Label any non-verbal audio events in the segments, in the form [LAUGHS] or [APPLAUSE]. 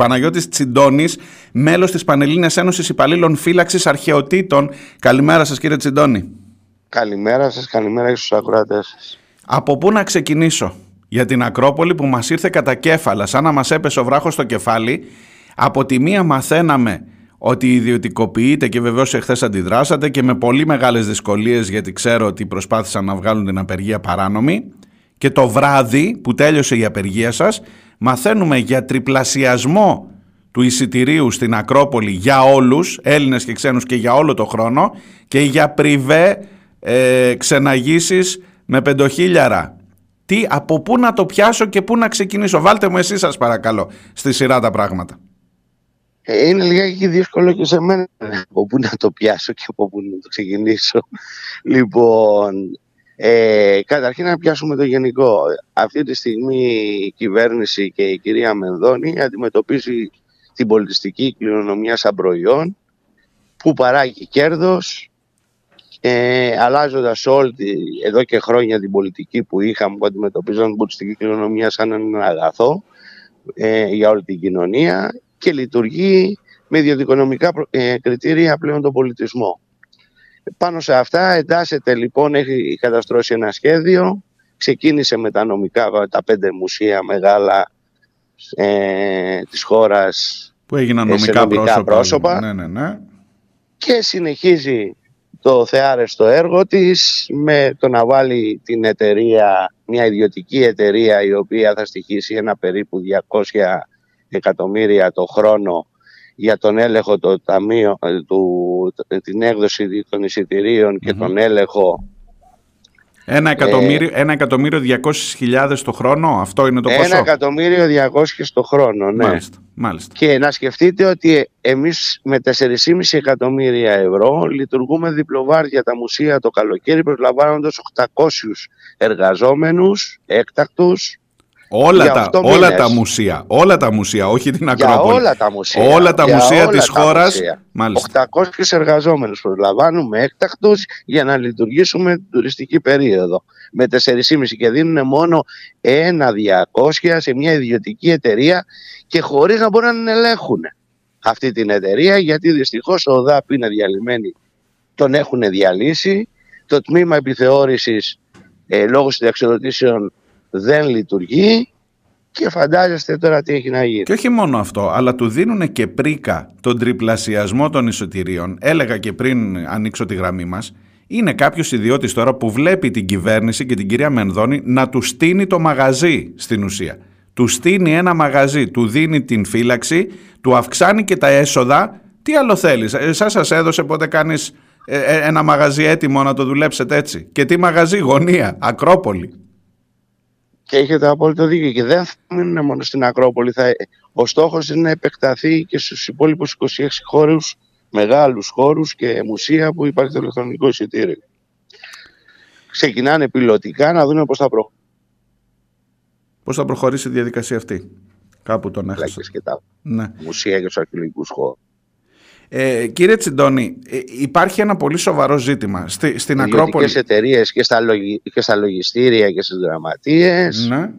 Παναγιώτης Τσιντώνης, μέλος της Πανελλήνιας Ένωσης Υπαλλήλων Φύλαξης Αρχαιοτήτων. Καλημέρα σας κύριε Τσιντώνη. Καλημέρα σας, καλημέρα και στους ακροατές σας. Από πού να ξεκινήσω; Για την Ακρόπολη που μας ήρθε κατά κέφαλα, σαν να μας έπεσε ο βράχος στο κεφάλι. Από τη μία μαθαίναμε ότι ιδιωτικοποιείται και βεβαίως εχθές αντιδράσατε και με πολύ μεγάλες δυσκολίες γιατί ξέρω ότι προσπάθησαν να βγάλουν την απεργία παράνομη και το βράδυ που τέλειωσε η απεργία σας μαθαίνουμε για τριπλασιασμό του εισιτηρίου στην Ακρόπολη για όλους, Έλληνες και ξένους και για όλο το χρόνο και για πριβέ ε, ξεναγήσεις με πεντοχίλιαρα. Τι, από πού να το πιάσω και πού να ξεκινήσω; Βάλτε μου εσείς σας παρακαλώ στη σειρά τα πράγματα. Ε, είναι λιγάκι δύσκολο και σε μένα από πού να το πιάσω και από πού να το ξεκινήσω. Λοιπόν, ε, καταρχήν να πιάσουμε το γενικό. Αυτή τη στιγμή η κυβέρνηση και η κυρία Μενδώνη αντιμετωπίζει την πολιτιστική κληρονομιά σαν προϊόν που παράγει κέρδος ε, αλλάζοντας όλη εδώ και χρόνια την πολιτική που είχαμε που αντιμετωπίζαν την πολιτιστική κληρονομιά σαν ένα αγαθό ε, για όλη την κοινωνία και λειτουργεί με ιδιωτικονομικά ε, κριτήρια πλέον τον πολιτισμό. Πάνω σε αυτά εντάσσεται λοιπόν, έχει καταστρώσει ένα σχέδιο, ξεκίνησε με τα νομικά, τα πέντε μουσεία μεγάλα ε, της χώρας που έγιναν νομικά, πρόσωπα, πρόσωπα. ναι, ναι, ναι. και συνεχίζει το θεάρεστο έργο της με το να βάλει την εταιρεία, μια ιδιωτική εταιρεία η οποία θα στοιχήσει ένα περίπου 200 εκατομμύρια το χρόνο για τον έλεγχο το ταμείο, ε, του, την έκδοση των εισιτηρίων και τον έλεγχο ένα εκατομμύριο, ε, ένα εκατομμύριο διακόσιες χιλιάδες το χρόνο, αυτό είναι το ποσό; Ένα εκατομμύριο διακόσιες το χρόνο, ναι. Μάλιστα, μάλιστα. Και να σκεφτείτε ότι εμείς με 4,5 εκατομμύρια ευρώ λειτουργούμε διπλοβάρδια τα μουσεία το καλοκαίρι προσλαμβάνοντας 800 εργαζόμενους έκτακτους Όλα, τα, όλα τα μουσεία, όλα τα μουσεία, όχι την Ακρόπολη. Για όλα τα μουσεία. Όλα τα μουσεία της χώρας. Μάλιστα. 800 εργαζόμενους προσλαμβάνουμε έκτακτους για να λειτουργήσουμε την τουριστική περίοδο. Με 4,5 και δίνουν μόνο ένα 200 σε μια ιδιωτική εταιρεία και χωρίς να μπορούν να ελέγχουν αυτή την εταιρεία γιατί δυστυχώς ο ΔΑΠ είναι διαλυμένη, τον έχουν διαλύσει. Το τμήμα επιθεώρησης ε, λόγω συνταξιοδοτήσεων δεν λειτουργεί και φαντάζεστε τώρα τι έχει να γίνει. Και όχι μόνο αυτό, αλλά του δίνουν και πρίκα τον τριπλασιασμό των εισιτηρίων. Έλεγα και πριν ανοίξω τη γραμμή μας, είναι κάποιος ιδιώτης τώρα που βλέπει την κυβέρνηση και την κυρία Μενδώνη να του στείνει το μαγαζί στην ουσία. Του στείνει ένα μαγαζί, του δίνει την φύλαξη, του αυξάνει και τα έσοδα. Τι άλλο θέλεις, εσάς σας έδωσε πότε κάνεις ε, ε, ένα μαγαζί έτοιμο να το δουλέψετε έτσι; Και τι μαγαζί, γωνία, Ακρόπολη. Και έχετε απόλυτο δίκιο. Και δεν θα μείνουν μόνο στην Ακρόπολη. Θα... Ο στόχος είναι να επεκταθεί και στους υπόλοιπους 26 χώρους, μεγάλους χώρους και μουσεία που υπάρχει το ηλεκτρονικό εισιτήριο. Ξεκινάνε πιλωτικά να δούμε πώς θα προχωρήσει. Πώς θα προχωρήσει η διαδικασία αυτή. Κάπου τον έχασα. Και τα ναι. μουσεία και τους αρχαιολογικούς χώρους. Ε, κύριε Τσιντώνη, ε, υπάρχει ένα πολύ σοβαρό ζήτημα στη, στην Ακρόπολη. Σε εταιρείες και, στα και στα λογιστήρια και στις δραματείες. Ναι.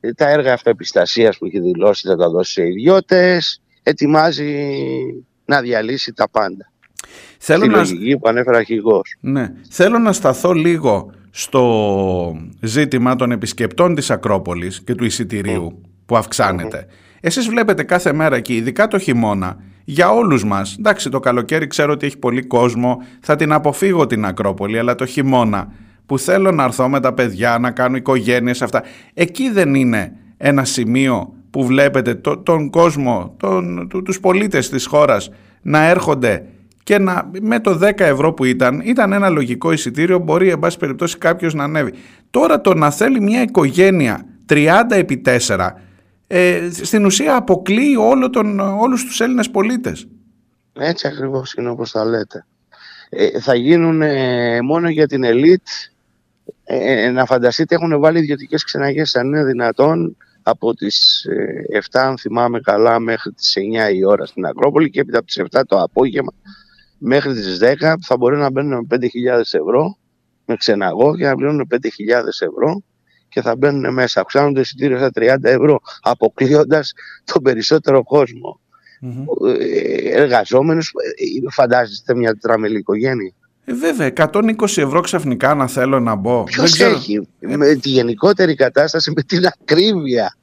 Ε, τα έργα αυτοεπιστασίας που έχει δηλώσει θα τα δώσει σε ιδιώτες. Ετοιμάζει να διαλύσει τα πάντα. Θέλω Στη να... λογική που ανέφερα αρχηγός. Ναι. Θέλω να σταθώ λίγο στο ζήτημα των επισκεπτών της Ακρόπολης και του εισιτηρίου που αυξάνεται. Mm. Εσείς βλέπετε κάθε μέρα και ειδικά το χειμώνα για όλους μας. Εντάξει, το καλοκαίρι ξέρω ότι έχει πολύ κόσμο, θα την αποφύγω την Ακρόπολη, αλλά το χειμώνα που θέλω να έρθω με τα παιδιά, να κάνω οικογένειες, αυτά. Εκεί δεν είναι ένα σημείο που βλέπετε το, τον κόσμο, τον, του, τους πολίτες της χώρας να έρχονται και να, με το 10 ευρώ που ήταν, ήταν ένα λογικό εισιτήριο, μπορεί εν πάση περιπτώσει κάποιος να ανέβει. Τώρα το να θέλει μια οικογένεια 30 επί 4 ε, στην ουσία αποκλείει όλο τον, όλους τους Έλληνες πολίτες. Έτσι ακριβώς είναι όπως τα λέτε. Ε, θα γίνουν ε, μόνο για την ελίτ ε, ε, να φανταστείτε έχουν βάλει ιδιωτικές ξεναγές αν είναι δυνατόν από τις 7 αν θυμάμαι καλά μέχρι τις 9 η ώρα στην Ακρόπολη και έπειτα από τις 7 το απόγευμα μέχρι τις 10 θα μπορεί να μπαίνουν με 5.000 ευρώ με ξεναγό και να πληρώνουν 5.000 ευρώ και θα μπαίνουν μέσα. Αυξάνονται εισιτήρια στα 30 ευρώ, αποκλείοντας τον περισσότερο κόσμο. Mm-hmm. Εργαζόμενους, φαντάζεστε μια τετραμελή οικογένεια. Ε, βέβαια, 120 ευρώ ξαφνικά να θέλω να μπω. Ποιος έχει με τη γενικότερη κατάσταση, με την ακρίβεια.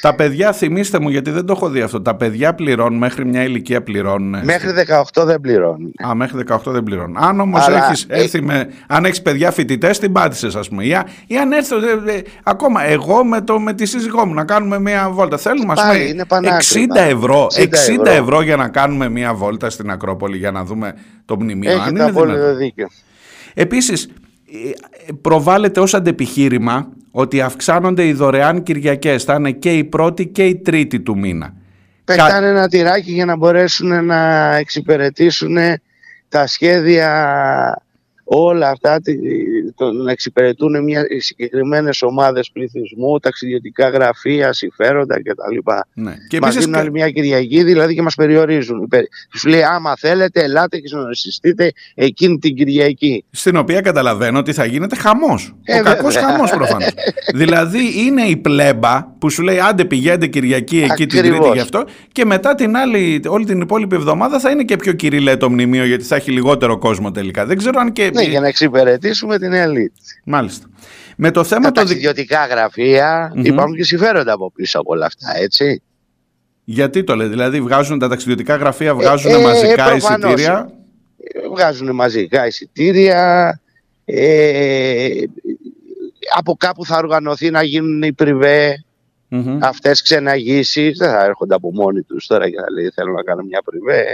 Τα παιδιά, θυμίστε μου, γιατί δεν το έχω δει αυτό. Τα παιδιά πληρώνουν μέχρι μια ηλικία πληρώνουν. Μέχρι 18 δεν πληρώνουν. Α, μέχρι 18 δεν πληρώνουν. Αν όμως έχεις ε- έρθει με. Αν έχεις παιδιά φοιτητές, την πάτησες, ας πούμε. Ή, ή αν έρθω. Ε, ε, ακόμα εγώ με, το, με τη σύζυγό μου να κάνουμε μια βόλτα. Θέλουμε, ας πούμε. 60 ευρώ, 60 ευρώ. ευρώ για να κάνουμε μια βόλτα στην Ακρόπολη για να δούμε το μνημείο. Έχετε απόλυτο δίκιο. Επίσης, προβάλλεται ως αντεπιχείρημα ότι αυξάνονται οι δωρεάν Κυριακές. Θα είναι και η πρώτη και η τρίτη του μήνα. Πετάνε ένα τυράκι για να μπορέσουν να εξυπηρετήσουν τα σχέδια όλα αυτά το, να εξυπηρετούν μια, συγκεκριμένες ομάδες πληθυσμού, ταξιδιωτικά γραφεία, συμφέροντα κτλ. Ναι. Και μας δίνουν άλλη μια Κυριακή, δηλαδή και μας περιορίζουν. Τους λέει, άμα θέλετε, ελάτε και συστηθείτε εκείνη την Κυριακή. Στην οποία καταλαβαίνω ότι θα γίνεται χαμός. Ε, Ο κακός χαμός προφανώς. [LAUGHS] δηλαδή είναι η πλέμπα που σου λέει, άντε πηγαίνετε Κυριακή εκεί Ακριβώς. την Τρίτη γι' αυτό, και μετά την άλλη, όλη την υπόλοιπη εβδομάδα θα είναι και πιο κυριλέ το μνημείο, γιατί θα έχει λιγότερο κόσμο τελικά. Δεν ξέρω αν και ναι, για να εξυπηρετήσουμε την ελίτ. Μάλιστα. Με το θέμα Τα το... ταξιδιωτικά γραφεία mm-hmm. υπάρχουν και συμφέροντα από πίσω από όλα αυτά, έτσι. Γιατί το λέει, δηλαδή βγάζουν τα ταξιδιωτικά γραφεία, βγάζουν ε, ε μαζικά ε, εισιτήρια; Βγάζουν μαζικά εισιτήρια. Ε, από κάπου θα οργανωθεί να γίνουν οι πριβέ mm-hmm. αυτές ξεναγήσεις δεν θα έρχονται από μόνοι τους τώρα για να λέει θέλω να κάνω μια πριβέ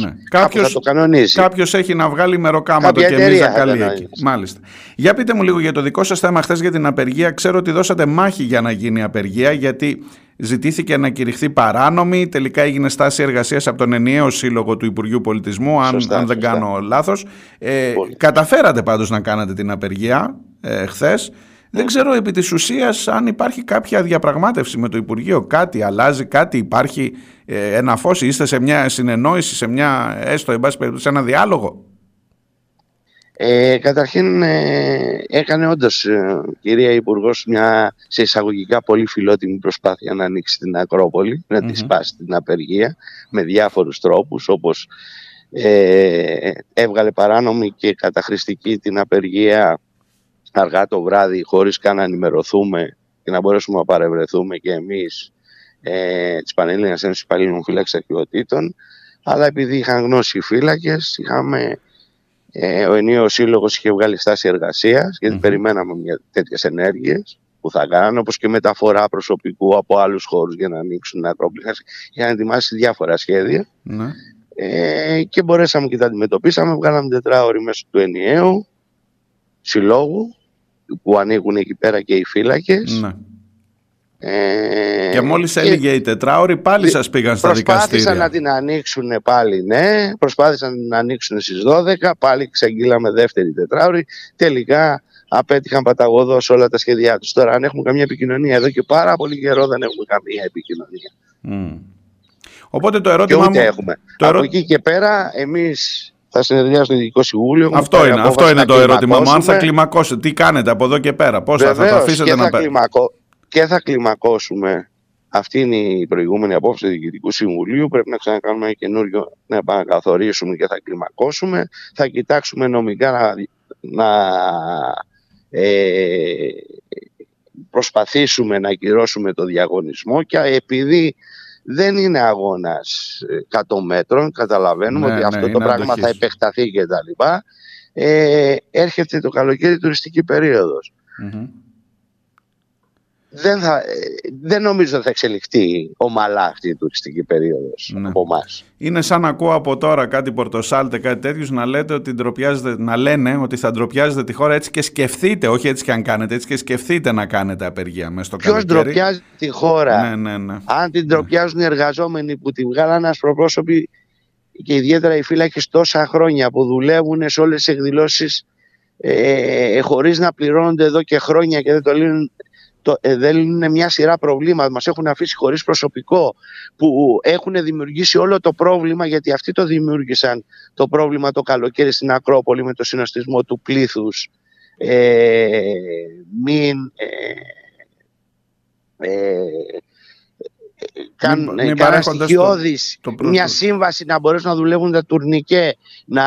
ναι. κάποιος, θα το κανονίσει κάποιος έχει να βγάλει μεροκάματο και εμείς να καλεί εκεί μάλιστα για πείτε μου λίγο για το δικό σας θέμα χθες για την απεργία ξέρω ότι δώσατε μάχη για να γίνει απεργία γιατί ζητήθηκε να κηρυχθεί παράνομη. Τελικά έγινε στάση εργασίας από τον ενιαίο σύλλογο του Υπουργείου Πολιτισμού, αν, αν δεν κάνω λάθος. Ε, καταφέρατε πάντως να κάνετε την απεργία ε, χθες. Δεν ξέρω επί της ουσίας αν υπάρχει κάποια διαπραγμάτευση με το Υπουργείο, κάτι αλλάζει, κάτι υπάρχει ε, ένα φως, είστε σε μια συνεννόηση, σε μια έστω, εν πάση περιπτώσει, σε ένα διάλογο; Ε, καταρχήν ε, έκανε όντως ε, κυρία Υπουργός μια σε εισαγωγικά πολύ φιλότιμη προσπάθεια να ανοίξει την Ακρόπολη, να τη σπάσει την απεργία με διάφορους τρόπους όπως ε, έβγαλε παράνομη και καταχρηστική την απεργία αργά το βράδυ χωρίς καν να ενημερωθούμε και να μπορέσουμε να παρευρεθούμε και εμείς ε, της Πανελλήνιας Ένωσης Υπαλλήλων Φύλαξης Αρχαιοτήτων αλλά επειδή είχαν γνώσει οι φύλακες είχαμε ε, ο ενίος σύλλογος είχε βγάλει στάση εργασίας γιατί περιμέναμε μια, τέτοιες ενέργειες που θα κάνουν, όπως και μεταφορά προσωπικού από άλλους χώρους για να ανοίξουν την Ακρόπολη. Είχαν ετοιμάσει διάφορα σχέδια ναι. ε, και μπορέσαμε και τα αντιμετωπίσαμε. Βγάλαμε τετράωρη μέσω του ενιαίου συλλόγου που ανοίγουν εκεί πέρα και οι φύλακες. Ναι. Ε, και μόλις έλεγε η τετράωρη πάλι σας πήγαν στα προσπάθησαν δικαστήρια. Προσπάθησαν να την ανοίξουν πάλι, ναι. Προσπάθησαν να την ανοίξουν στις 12, πάλι ξεγγύλαμε δεύτερη τετράωρη. Τελικά απέτυχαν παταγωδός όλα τα σχέδιά τους. Τώρα αν έχουμε καμία επικοινωνία εδώ και πάρα πολύ καιρό δεν έχουμε καμία επικοινωνία. Mm. Οπότε το ερώτημα και ούτε μου... έχουμε. Το Από εκεί και πέρα εμείς θα συνεδριάσει στο Ειδικό Συμβούλιο. Αυτό είναι, αυτό είναι το ερώτημα μου. Αν θα κλιμακώσετε, τι κάνετε από εδώ και πέρα, πώ θα, θα το αφήσετε να πέρα. Και θα κλιμακώσουμε. Αυτή είναι η προηγούμενη απόφαση του Διοικητικού Συμβουλίου. Πρέπει να ξανακάνουμε ένα καινούριο, να επανακαθορίσουμε και θα κλιμακώσουμε. Θα κοιτάξουμε νομικά να, να ε, προσπαθήσουμε να ακυρώσουμε το διαγωνισμό και επειδή δεν είναι αγώνας 100 μέτρων, καταλαβαίνουμε ναι, ότι ναι, αυτό το πράγμα θα επεκταθεί και τα λοιπά. Ε, έρχεται το καλοκαίρι τουριστική δεν, θα, δεν νομίζω θα εξελιχθεί ομαλά αυτή η τουριστική περίοδος ναι. από εμάς. Είναι σαν να ακούω από τώρα κάτι πορτοσάλτε, κάτι τέτοιους να, λέτε ότι να λένε ότι θα ντροπιάζετε τη χώρα έτσι και σκεφτείτε, όχι έτσι και αν κάνετε, έτσι και σκεφτείτε να κάνετε απεργία μέσα στο καλοκαίρι. Ποιο ντροπιάζει τη χώρα, ναι, ναι, ναι. αν την ντροπιάζουν οι εργαζόμενοι που τη βγάλανε ασπροπρόσωποι και ιδιαίτερα οι φύλακες τόσα χρόνια που δουλεύουν σε όλες τις εκδηλώσεις ε, χωρίς να πληρώνονται εδώ και χρόνια και δεν το λύνουν το, ε, δεν είναι μια σειρά προβλήματα, μας έχουν αφήσει χωρίς προσωπικό που έχουν δημιουργήσει όλο το πρόβλημα γιατί αυτοί το δημιούργησαν το πρόβλημα το καλοκαίρι στην Ακρόπολη με το συνοστισμό του πλήθους. Ε, μην ε, ε, κάνουν κανένας στοιχειώδης, μια σύμβαση να μπορέσουν να δουλεύουν τα τουρνικέ, να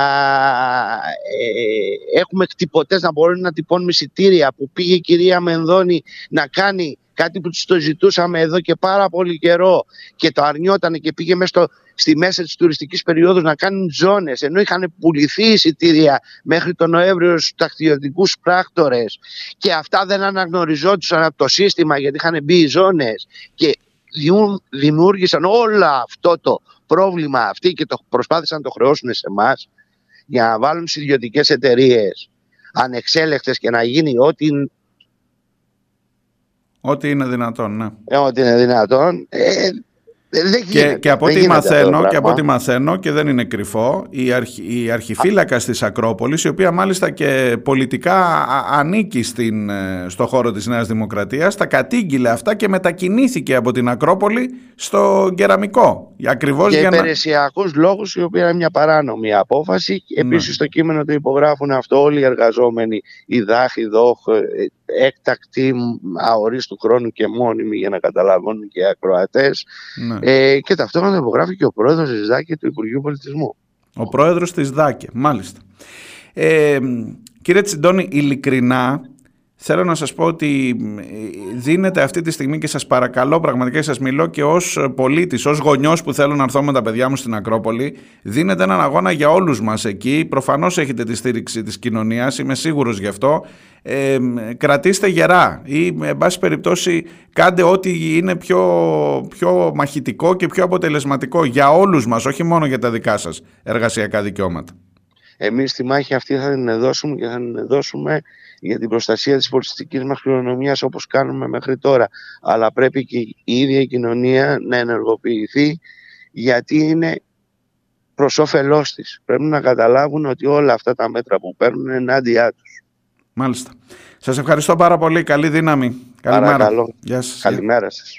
ε, έχουμε κτυπωτές να μπορούν να τυπώνουν εισιτήρια που πήγε η κυρία Μενδώνη να κάνει κάτι που το ζητούσαμε εδώ και πάρα πολύ καιρό και το αρνιόταν και πήγε μέσα στο, στη μέση της τουριστικής περίοδου να κάνουν ζώνες ενώ είχαν πουληθεί εισιτήρια μέχρι τον Νοέμβριο στους τακτιωτικούς πράκτορες και αυτά δεν αναγνωριζόντουσαν από το σύστημα γιατί είχαν μπει οι ζώνες και δημιούργησαν όλο αυτό το πρόβλημα αυτοί και το προσπάθησαν να το χρεώσουν σε εμάς για να βάλουν στις ιδιωτικές εταιρείες ανεξέλεκτες και να γίνει ό,τι Ό,τι είναι δυνατόν, ναι. Ε, ό,τι είναι δυνατόν. Ε, δεν και, και, από ό,τι μαθαίνω, και από ό,τι μαθαίνω και δεν είναι κρυφό η, αρχι, η αρχιφύλακας της Ακρόπολης η οποία μάλιστα και πολιτικά ανήκει στην, ε, στο χώρο της Νέας Δημοκρατίας τα κατήγγειλε αυτά και μετακινήθηκε από την Ακρόπολη στο Κεραμικό. Ακριβώς για, για υπηρεσιακούς να... λόγους η οποία είναι μια παράνομη απόφαση. Ναι. επίσης στο κείμενο το υπογράφουν αυτό όλοι οι εργαζόμενοι οι δάχοι, δόχ, ε, έκτακτη, αορίστου χρόνου και μόνιμη για να καταλαβαίνουν και οι ακροατές ναι. ε, και ταυτόχρονα υπογράφει και ο πρόεδρος της ΔΑΚΕ του Υπουργείου Πολιτισμού. Ο πρόεδρος της ΔΑΚΕ, μάλιστα. Ε, κύριε Τσιντώνη, ειλικρινά Θέλω να σας πω ότι δίνεται αυτή τη στιγμή και σας παρακαλώ πραγματικά σας μιλώ και ως πολίτης, ως γονιός που θέλω να έρθω με τα παιδιά μου στην Ακρόπολη δίνεται έναν αγώνα για όλους μας εκεί προφανώς έχετε τη στήριξη της κοινωνίας, είμαι σίγουρος γι' αυτό ε, κρατήστε γερά ή με πάση περιπτώσει κάντε ό,τι είναι πιο, πιο μαχητικό και πιο αποτελεσματικό για όλους μας, όχι μόνο για τα δικά σας εργασιακά δικαιώματα. Εμείς τη μάχη αυτή θα την δώσουμε και θα την δώσουμε για την προστασία της πολιτιστικής μας κληρονομιάς όπως κάνουμε μέχρι τώρα. Αλλά πρέπει και η ίδια η κοινωνία να ενεργοποιηθεί γιατί είναι προς όφελός της. Πρέπει να καταλάβουν ότι όλα αυτά τα μέτρα που παίρνουν είναι ενάντια τους. Μάλιστα. Σας ευχαριστώ πάρα πολύ. Καλή δύναμη. Καλημέρα. Γεια σας. Καλημέρα σας.